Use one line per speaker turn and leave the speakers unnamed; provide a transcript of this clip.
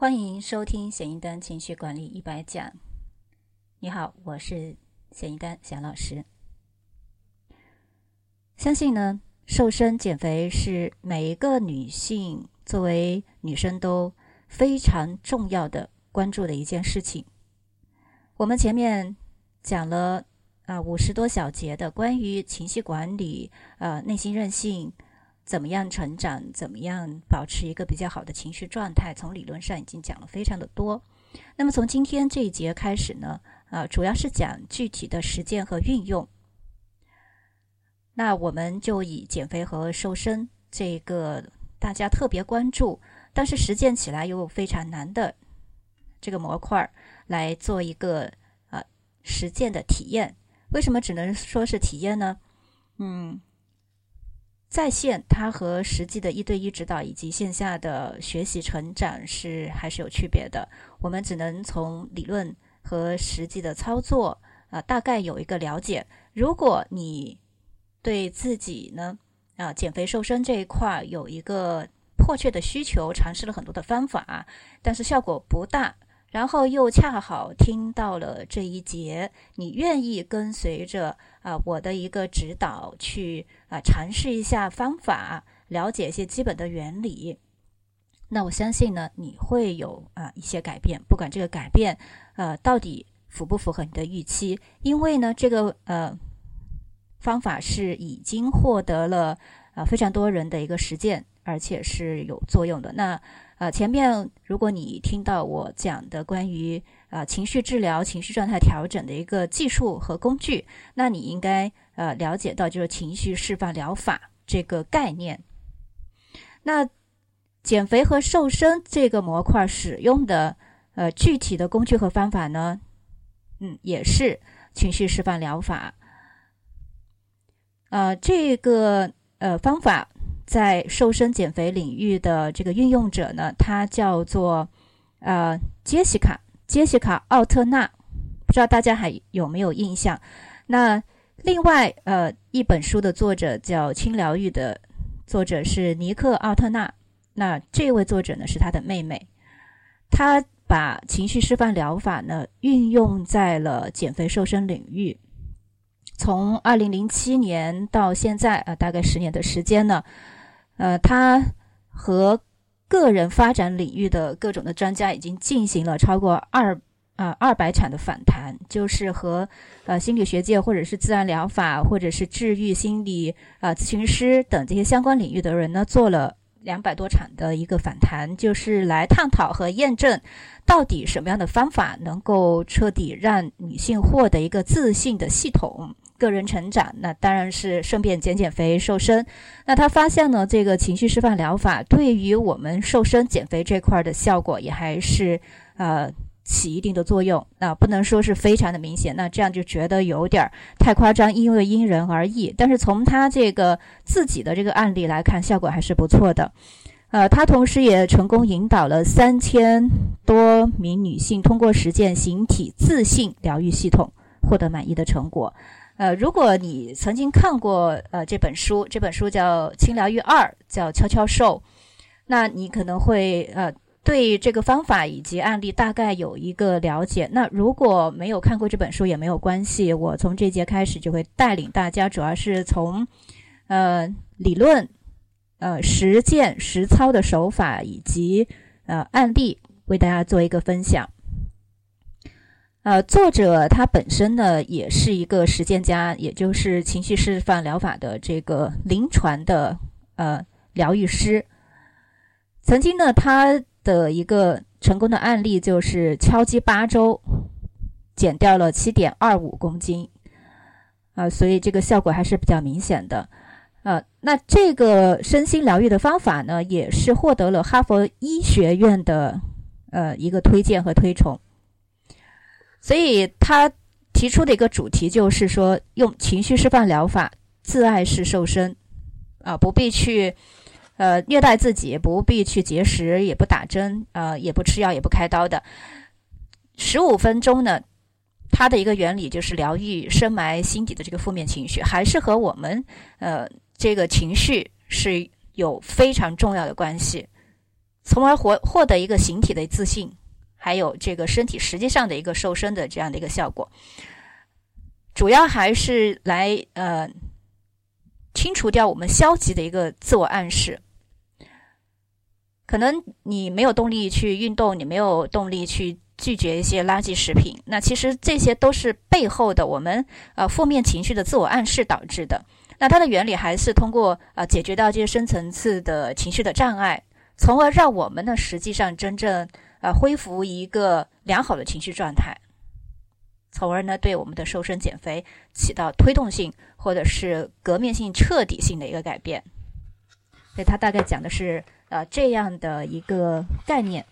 欢迎收听显一丹情绪管理一百讲。你好，我是显一丹显老师。相信呢，瘦身减肥是每一个女性作为女生都非常重要的关注的一件事情。我们前面讲了啊五十多小节的关于情绪管理，呃，内心韧性。怎么样成长？怎么样保持一个比较好的情绪状态？从理论上已经讲了非常的多。那么从今天这一节开始呢，呃，主要是讲具体的实践和运用。那我们就以减肥和瘦身这个大家特别关注，但是实践起来又非常难的这个模块来做一个呃实践的体验。为什么只能说是体验呢？嗯。在线，它和实际的一对一指导以及线下的学习成长是还是有区别的。我们只能从理论和实际的操作啊，大概有一个了解。如果你对自己呢啊减肥瘦身这一块有一个迫切的需求，尝试了很多的方法，但是效果不大。然后又恰好听到了这一节，你愿意跟随着啊我的一个指导去啊尝试一下方法，了解一些基本的原理，那我相信呢你会有啊一些改变，不管这个改变呃到底符不符合你的预期，因为呢这个呃方法是已经获得了啊非常多人的一个实践，而且是有作用的。那呃，前面如果你听到我讲的关于啊情绪治疗、情绪状态调整的一个技术和工具，那你应该呃了解到就是情绪释放疗法这个概念。那减肥和瘦身这个模块使用的呃具体的工具和方法呢，嗯，也是情绪释放疗法。呃，这个呃方法。在瘦身减肥领域的这个运用者呢，他叫做呃杰西卡杰西卡奥特纳，不知道大家还有没有印象？那另外呃一本书的作者叫轻疗愈的作者是尼克奥特纳，那这位作者呢是他的妹妹，他把情绪释放疗法呢运用在了减肥瘦身领域，从二零零七年到现在啊，大概十年的时间呢。呃，他和个人发展领域的各种的专家已经进行了超过二啊二百场的访谈，就是和呃心理学界或者是自然疗法或者是治愈心理啊咨询师等这些相关领域的人呢做了两百多场的一个访谈，就是来探讨和验证到底什么样的方法能够彻底让女性获得一个自信的系统。个人成长，那当然是顺便减减肥、瘦身。那他发现呢，这个情绪释放疗法对于我们瘦身、减肥这块的效果也还是呃起一定的作用。那不能说是非常的明显，那这样就觉得有点太夸张，因为因人而异。但是从他这个自己的这个案例来看，效果还是不错的。呃，他同时也成功引导了三千多名女性通过实践形体自信疗愈系统，获得满意的成果。呃，如果你曾经看过呃这本书，这本书叫《轻疗愈二》，叫悄悄瘦，那你可能会呃对这个方法以及案例大概有一个了解。那如果没有看过这本书也没有关系，我从这节开始就会带领大家，主要是从呃理论、呃实践、实操的手法以及呃案例为大家做一个分享。呃，作者他本身呢也是一个实践家，也就是情绪释放疗法的这个临床的呃疗愈师。曾经呢，他的一个成功的案例就是敲击八周，减掉了七点二五公斤，啊，所以这个效果还是比较明显的。呃，那这个身心疗愈的方法呢，也是获得了哈佛医学院的呃一个推荐和推崇。所以他提出的一个主题就是说，用情绪释放疗法自爱式瘦身，啊，不必去呃虐待自己，不必去节食，也不打针，呃，也不吃药，也不开刀的，十五分钟呢，它的一个原理就是疗愈深埋心底的这个负面情绪，还是和我们呃这个情绪是有非常重要的关系。从而获获得一个形体的自信，还有这个身体实际上的一个瘦身的这样的一个效果。主要还是来呃清除掉我们消极的一个自我暗示。可能你没有动力去运动，你没有动力去拒绝一些垃圾食品，那其实这些都是背后的我们呃负面情绪的自我暗示导致的。那它的原理还是通过呃解决到这些深层次的情绪的障碍，从而让我们呢实际上真正呃恢复一个良好的情绪状态。从而呢，对我们的瘦身减肥起到推动性或者是革命性、彻底性的一个改变。所以，他大概讲的是呃这样的一个概念。